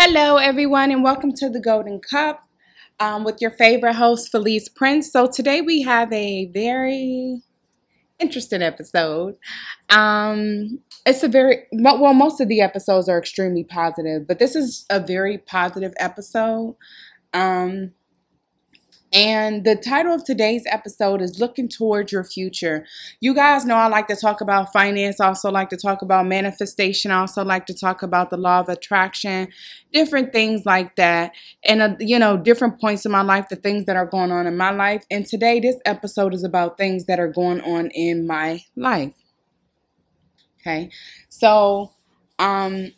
Hello, everyone, and welcome to the Golden Cup um, with your favorite host, Felice Prince. So, today we have a very interesting episode. Um, it's a very, well, most of the episodes are extremely positive, but this is a very positive episode. Um, and the title of today's episode is Looking Towards Your Future. You guys know I like to talk about finance, I also like to talk about manifestation, I also like to talk about the law of attraction, different things like that. And, uh, you know, different points in my life, the things that are going on in my life. And today, this episode is about things that are going on in my life. Okay. So, um,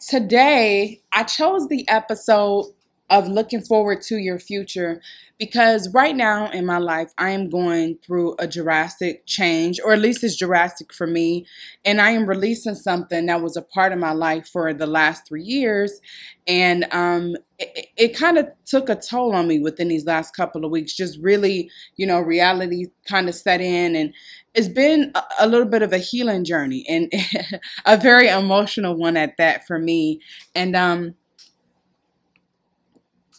today I chose the episode of looking forward to your future because right now in my life I am going through a drastic change or at least it's drastic for me. And I am releasing something that was a part of my life for the last 3 years. And um it, it kind of took a toll on me within these last couple of weeks just really you know reality kind of set in. And it's been a, a little bit of a healing journey and a very emotional one at that for me. And um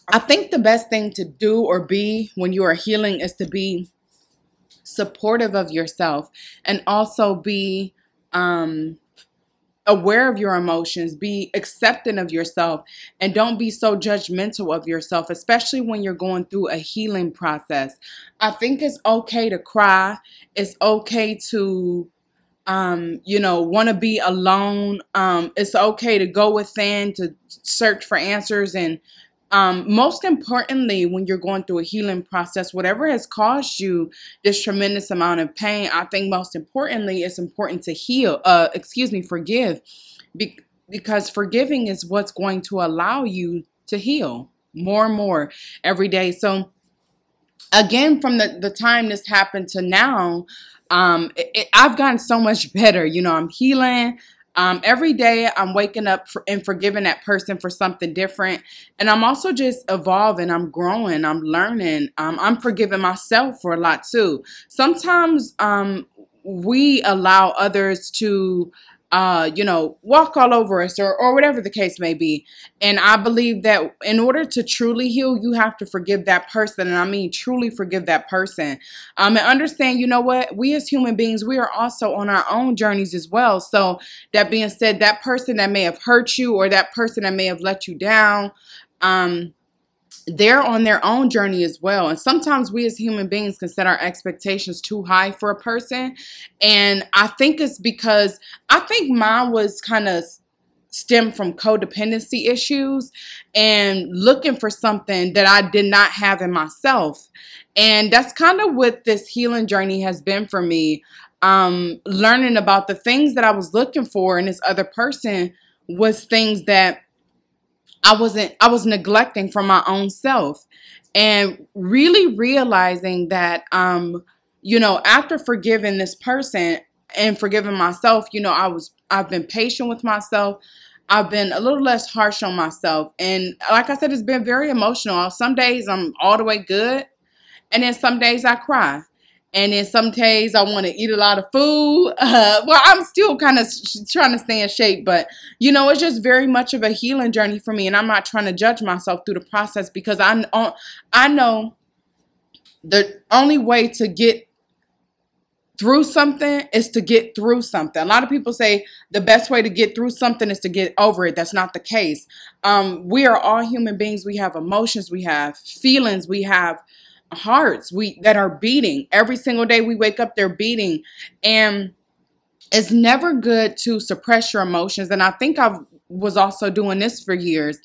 I think the best thing to do or be when you are healing is to be supportive of yourself and also be um, aware of your emotions, be accepting of yourself, and don't be so judgmental of yourself, especially when you're going through a healing process. I think it's okay to cry, it's okay to um, you know, want to be alone. Um, it's okay to go within to search for answers and um, most importantly, when you're going through a healing process, whatever has caused you this tremendous amount of pain, I think most importantly, it's important to heal, uh, excuse me, forgive, Be- because forgiving is what's going to allow you to heal more and more every day. So, again, from the, the time this happened to now, um, it, it, I've gotten so much better. You know, I'm healing. Um, every day I'm waking up for, and forgiving that person for something different. And I'm also just evolving. I'm growing. I'm learning. Um, I'm forgiving myself for a lot too. Sometimes um, we allow others to uh, you know, walk all over us or, or whatever the case may be. And I believe that in order to truly heal, you have to forgive that person. And I mean, truly forgive that person. Um, and understand, you know what? We as human beings, we are also on our own journeys as well. So, that being said, that person that may have hurt you or that person that may have let you down, um, they're on their own journey as well. And sometimes we as human beings can set our expectations too high for a person. And I think it's because I think mine was kind of stemmed from codependency issues and looking for something that I did not have in myself. And that's kind of what this healing journey has been for me. Um, learning about the things that I was looking for in this other person was things that I wasn't I was neglecting from my own self and really realizing that um you know after forgiving this person and forgiving myself you know I was I've been patient with myself. I've been a little less harsh on myself. And like I said it's been very emotional. Some days I'm all the way good and then some days I cry and then some days I want to eat a lot of food. Uh, well, I'm still kind of sh- trying to stay in shape, but you know, it's just very much of a healing journey for me. And I'm not trying to judge myself through the process because I I know the only way to get through something is to get through something. A lot of people say the best way to get through something is to get over it. That's not the case. Um, we are all human beings. We have emotions. We have feelings. We have hearts we that are beating. Every single day we wake up they're beating. And it's never good to suppress your emotions. And i think i was also doing this for years.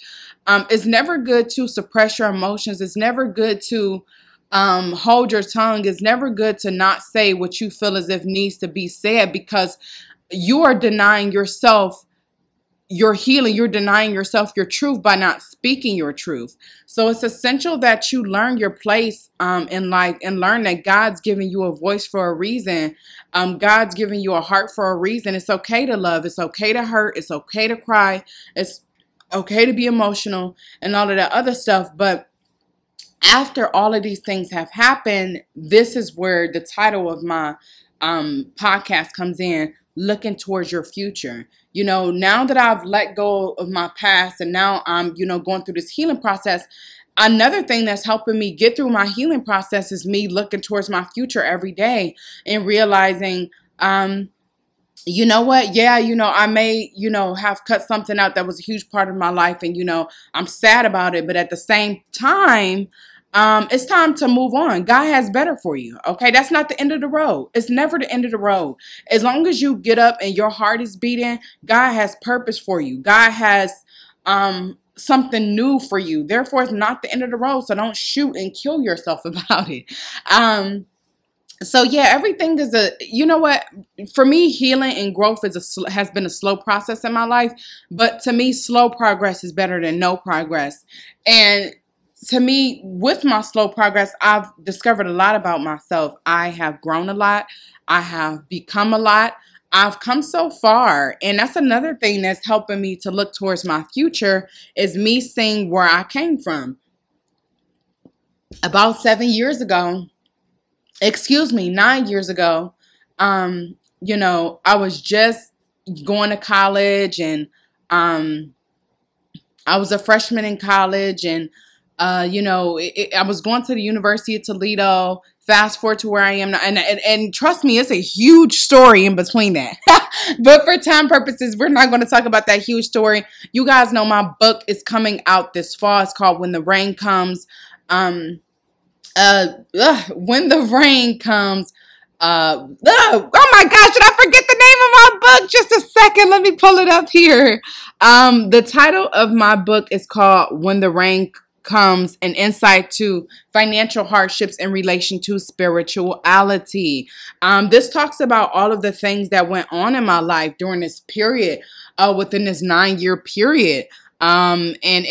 Um, it's never good to suppress your emotions. It's never good to um, hold your tongue. It's never good to not say what you feel as if needs to be said because you are denying yourself your healing, you're denying yourself your truth by not speaking your truth. So it's essential that you learn your place um, in life and learn that God's giving you a voice for a reason. Um, God's giving you a heart for a reason. It's okay to love. It's okay to hurt. It's okay to cry. It's okay to be emotional and all of that other stuff. But after all of these things have happened, this is where the title of my um, podcast comes in looking towards your future. You know, now that I've let go of my past and now I'm, you know, going through this healing process, another thing that's helping me get through my healing process is me looking towards my future every day and realizing um you know what yeah you know i may you know have cut something out that was a huge part of my life and you know i'm sad about it but at the same time um, it's time to move on. God has better for you. Okay. That's not the end of the road. It's never the end of the road. As long as you get up and your heart is beating, God has purpose for you. God has um something new for you. Therefore, it's not the end of the road. So don't shoot and kill yourself about it. Um, so yeah, everything is a you know what for me healing and growth is a has been a slow process in my life, but to me slow progress is better than no progress. And to me with my slow progress, I've discovered a lot about myself. I have grown a lot. I have become a lot. I've come so far. And that's another thing that's helping me to look towards my future is me seeing where I came from. About seven years ago, excuse me, nine years ago, um, you know, I was just going to college and um I was a freshman in college and uh, you know, it, it, I was going to the University of Toledo. Fast forward to where I am now, and and, and trust me, it's a huge story in between that. but for time purposes, we're not going to talk about that huge story. You guys know my book is coming out this fall. It's called When the Rain Comes. Um, uh, ugh, when the rain comes. Uh, oh my gosh, did I forget the name of my book? Just a second, let me pull it up here. Um, the title of my book is called When the Rain comes an insight to financial hardships in relation to spirituality. Um, this talks about all of the things that went on in my life during this period, uh, within this nine year period, um, and,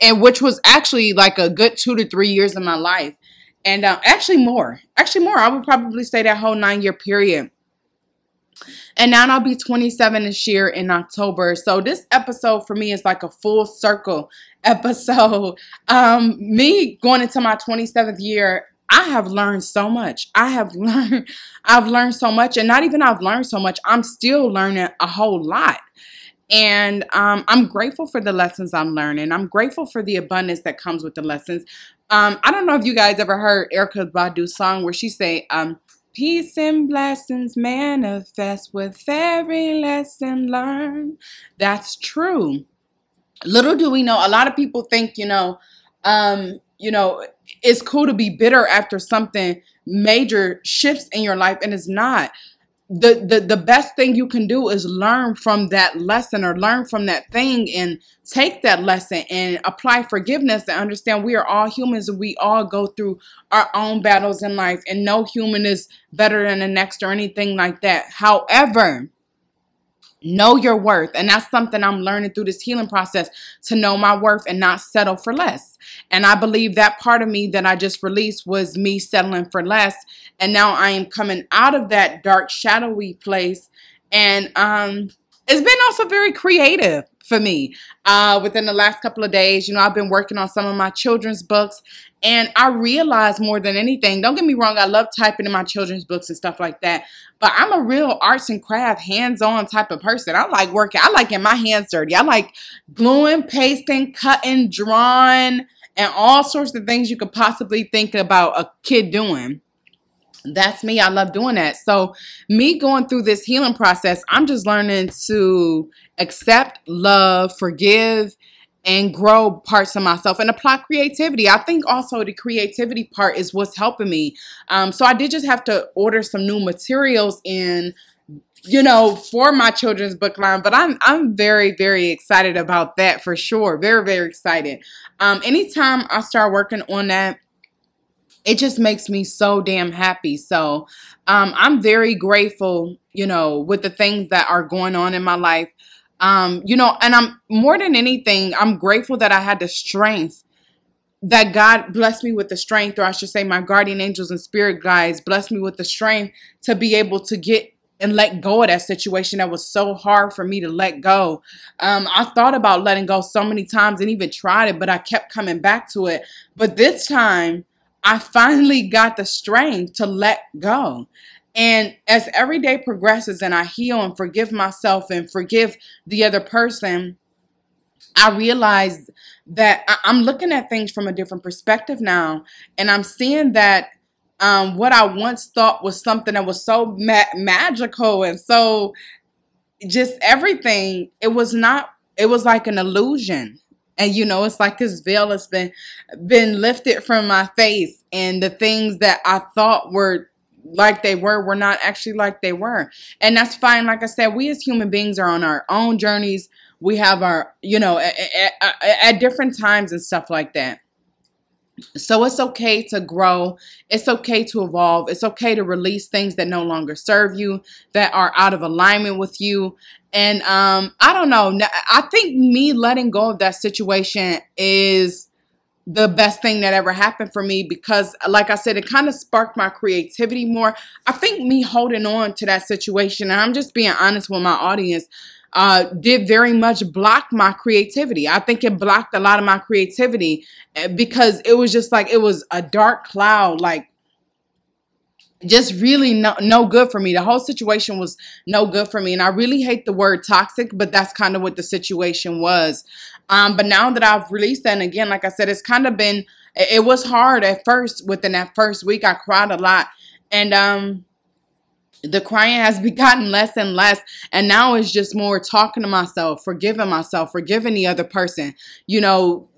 and which was actually like a good two to three years of my life, and uh, actually more, actually more. I would probably say that whole nine year period. And now I'll be 27 this year in October. So this episode for me is like a full circle episode. Um, me going into my 27th year, I have learned so much. I have learned, I've learned so much, and not even I've learned so much. I'm still learning a whole lot. And um, I'm grateful for the lessons I'm learning. I'm grateful for the abundance that comes with the lessons. Um, I don't know if you guys ever heard Erykah Badu's song where she say, um, Peace and blessings manifest with every lesson learned. That's true. Little do we know, a lot of people think, you know, um, you know, it's cool to be bitter after something major shifts in your life, and it's not the, the the best thing you can do is learn from that lesson or learn from that thing and take that lesson and apply forgiveness and understand we are all humans and we all go through our own battles in life and no human is better than the next or anything like that. However Know your worth. And that's something I'm learning through this healing process to know my worth and not settle for less. And I believe that part of me that I just released was me settling for less. And now I am coming out of that dark, shadowy place. And um, it's been also very creative for me uh, within the last couple of days. You know, I've been working on some of my children's books, and I realized more than anything, don't get me wrong, I love typing in my children's books and stuff like that. But I'm a real arts and craft, hands-on type of person. I like working, I like getting my hands dirty. I like gluing, pasting, cutting, drawing, and all sorts of things you could possibly think about a kid doing that's me. I love doing that. So, me going through this healing process, I'm just learning to accept, love, forgive, and grow parts of myself and apply creativity. I think also the creativity part is what's helping me. Um, so, I did just have to order some new materials in you know for my children's book line but i'm i'm very very excited about that for sure very very excited um anytime i start working on that it just makes me so damn happy. So um, I'm very grateful, you know, with the things that are going on in my life. Um, you know, and I'm more than anything, I'm grateful that I had the strength that God blessed me with the strength, or I should say, my guardian angels and spirit guides blessed me with the strength to be able to get and let go of that situation that was so hard for me to let go. Um, I thought about letting go so many times and even tried it, but I kept coming back to it. But this time, I finally got the strength to let go. And as every day progresses and I heal and forgive myself and forgive the other person, I realize that I'm looking at things from a different perspective now. And I'm seeing that um, what I once thought was something that was so ma- magical and so just everything, it was not, it was like an illusion. And you know, it's like this veil has been been lifted from my face, and the things that I thought were like they were were not actually like they were. And that's fine. Like I said, we as human beings are on our own journeys. We have our, you know, at, at, at different times and stuff like that. So it's okay to grow. It's okay to evolve. It's okay to release things that no longer serve you, that are out of alignment with you. And um, I don't know. I think me letting go of that situation is the best thing that ever happened for me because like I said it kind of sparked my creativity more. I think me holding on to that situation and I'm just being honest with my audience uh, did very much block my creativity. I think it blocked a lot of my creativity eh, because it was just like it was a dark cloud, like just really no, no good for me. The whole situation was no good for me. And I really hate the word toxic, but that's kind of what the situation was. Um, but now that I've released that, and again, like I said, it's kind of been, it was hard at first. Within that first week, I cried a lot. And, um, the crying has gotten less and less. And now it's just more talking to myself forgiving myself forgiving the other person. You know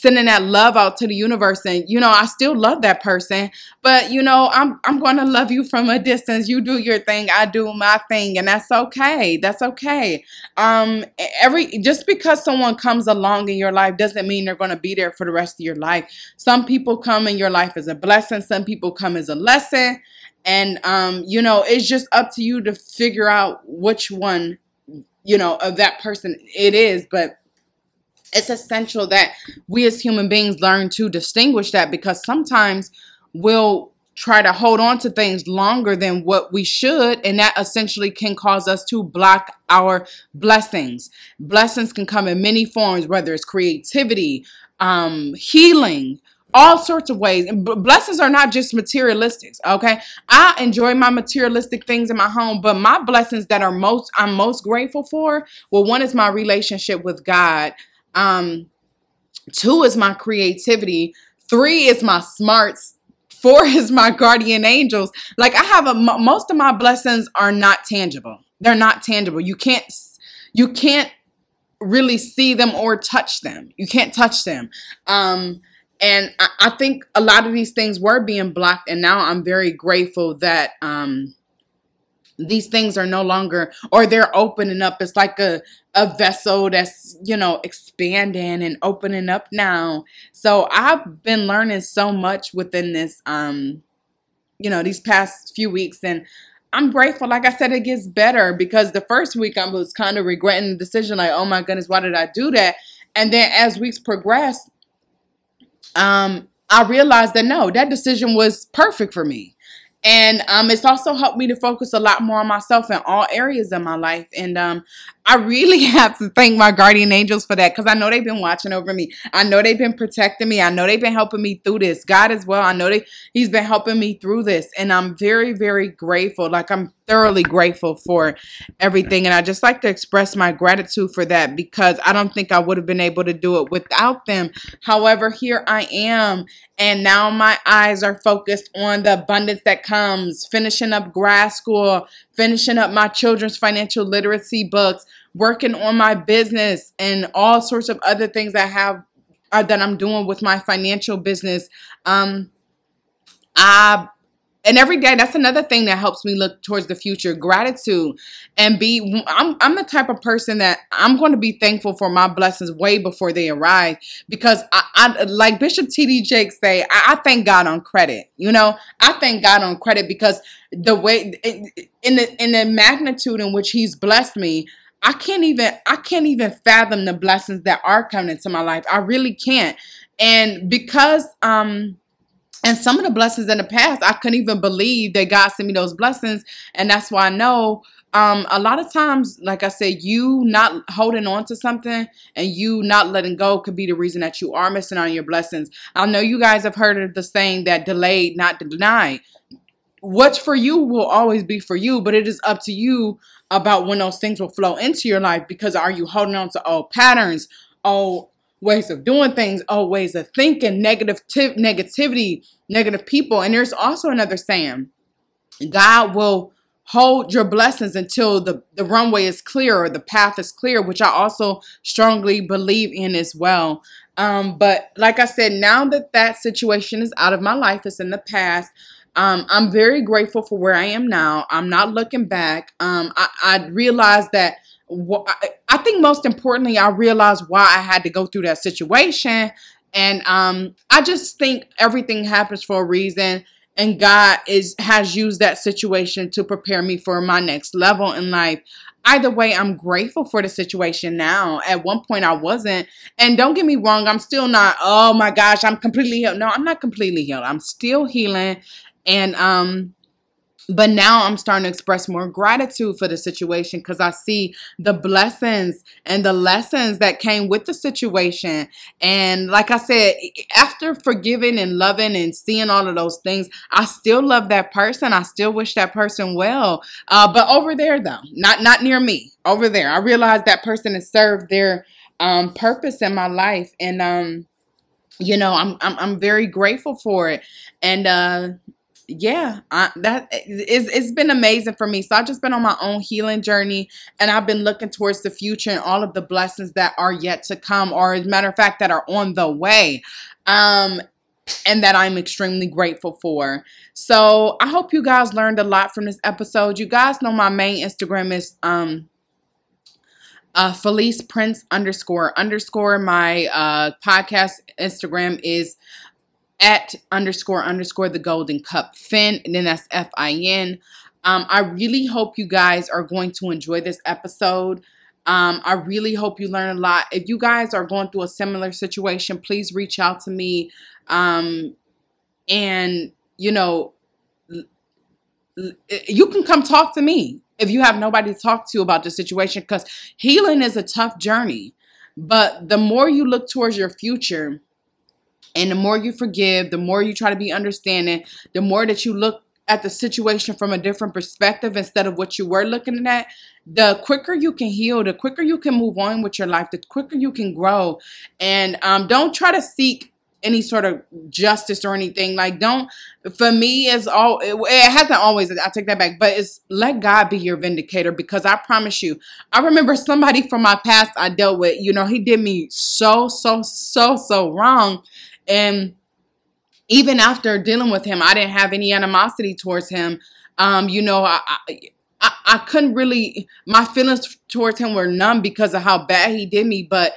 sending that love out to the universe and you know I still love that person but you know I'm I'm going to love you from a distance. You do your thing I do my thing and that's okay that's okay. Um every just because someone comes along in your life doesn't mean they're going to be there for the rest of your life. Some people come in your life as a blessing some people come as a lesson and um you know it's just up to you to figure out which one you know of that person it is but it's essential that we as human beings learn to distinguish that because sometimes we'll try to hold on to things longer than what we should and that essentially can cause us to block our blessings. Blessings can come in many forms whether it's creativity um healing all sorts of ways. And blessings are not just materialistic, okay? I enjoy my materialistic things in my home but my blessings that are most i'm most grateful for well one is my relationship with god um, two is my creativity. Three is my smarts. Four is my guardian angels. Like I have a most of my blessings are not tangible. They're not tangible. You can't you can't really see them or touch them. You can't touch them. Um, and I, I, think a lot of these things were being blocked, and now I'm very grateful that um, these things are no longer or they're opening up. It's like a a vessel that's you know expanding and opening up now. So i've been learning so much within this um you know these past few weeks and i'm grateful. Like i said it gets better because the first week i was kind of regretting the decision like oh my goodness why did i do that? And then as weeks progressed um i realized that no that decision was perfect for me and um, it's also helped me to focus a lot more on myself in all areas of my life. And um, I really have to thank my guardian angels for that because I know they've been watching over me. I know they've been protecting me. I know they've been helping me through this. God as well. I know they He's been helping me through this, and I'm very, very grateful. Like I'm thoroughly grateful for everything, and I just like to express my gratitude for that because I don't think I would have been able to do it without them. However, here I am, and now my eyes are focused on the abundance that comes. Finishing up grad school, finishing up my children's financial literacy books working on my business and all sorts of other things I have uh, that I'm doing with my financial business. Um, I and every day that's another thing that helps me look towards the future gratitude and be I'm, I'm the type of person that i'm going to be thankful for my blessings way before they arrive because i, I like bishop T.D. Jakes say I, I, thank god on credit you know i thank god on credit because the way in the in the magnitude in which he's blessed me I can't even I can't even fathom the blessings that are coming into my life. I really can't. And because um and some of the blessings in the past, I couldn't even believe that God sent me those blessings. And that's why I know um, a lot of times, like I said, you not holding on to something and you not letting go could be the reason that you are missing on your blessings. I know you guys have heard of the saying that delayed, not denied what's for you will always be for you, but it is up to you about when those things will flow into your life because are you holding on to old patterns, old ways of doing things, old ways of thinking, negative t- negativity, negative people. And there's also another saying God will hold your blessings until the, the runway is clear or the path is clear, which I also strongly believe in as well. Um, but like I said, now that that situation is out of my life, it's in the past. Um, I'm very grateful for where I am now. I'm not looking back. Um, I, I realized that. Wh- I think most importantly, I realized why I had to go through that situation, and um, I just think everything happens for a reason and God is has used that situation to prepare me for my next level in life. Either way, I'm grateful for the situation now. At one point I wasn't. And don't get me wrong, I'm still not, oh my gosh, I'm completely healed. No, I'm not completely healed. I'm still healing and um but now I'm starting to express more gratitude for the situation because I see the blessings and the lessons that came with the situation. And like I said, after forgiving and loving and seeing all of those things, I still love that person. I still wish that person well. Uh, but over there, though, not not near me. Over there, I realize that person has served their um, purpose in my life, and um, you know, I'm, I'm I'm very grateful for it. And uh, yeah, I, that is it's been amazing for me. So I've just been on my own healing journey, and I've been looking towards the future and all of the blessings that are yet to come, or as a matter of fact, that are on the way. Um, and that I'm extremely grateful for. So I hope you guys learned a lot from this episode. You guys know my main Instagram is um uh Felice Prince underscore underscore. My uh podcast Instagram is at underscore underscore the golden cup fin and then that's f-i-n um, i really hope you guys are going to enjoy this episode. Um, i really hope you learn a lot. If you guys are going through a similar situation please reach out to me. Um, and you know you can come talk to me if you have nobody to talk to about the situation because healing is a tough journey. But the more you look towards your future and the more you forgive, the more you try to be understanding, the more that you look at the situation from a different perspective instead of what you were looking at, the quicker you can heal, the quicker you can move on with your life, the quicker you can grow. And um, don't try to seek any sort of justice or anything. Like, don't, for me, it's all, it, it, hasn't always, I take that back, but it's let God be your vindicator because I promise you, I remember somebody from my past I dealt with, you know, he did me so, so, so, so wrong. And even after dealing with him, I didn't have any animosity towards him. Um, you know, I, I, I couldn't really, my feelings towards him were numb because of how bad he did me. But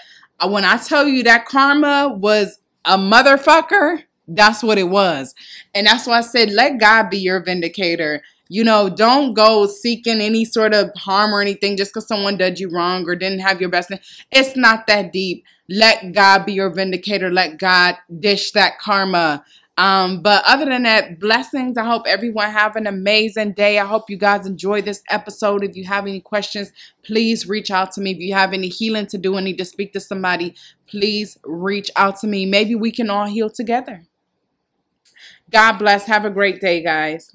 when I tell you that karma was a motherfucker, that's what it was. And that's why I said, let God be your vindicator. You know, don't go seeking any sort of harm or anything just because someone did you wrong or didn't have your best. It's not that deep. Let God be your vindicator. Let God dish that karma. Um, but other than that, blessings. I hope everyone have an amazing day. I hope you guys enjoy this episode. If you have any questions, please reach out to me. If you have any healing to do and need to speak to somebody, please reach out to me. Maybe we can all heal together. God bless. Have a great day, guys.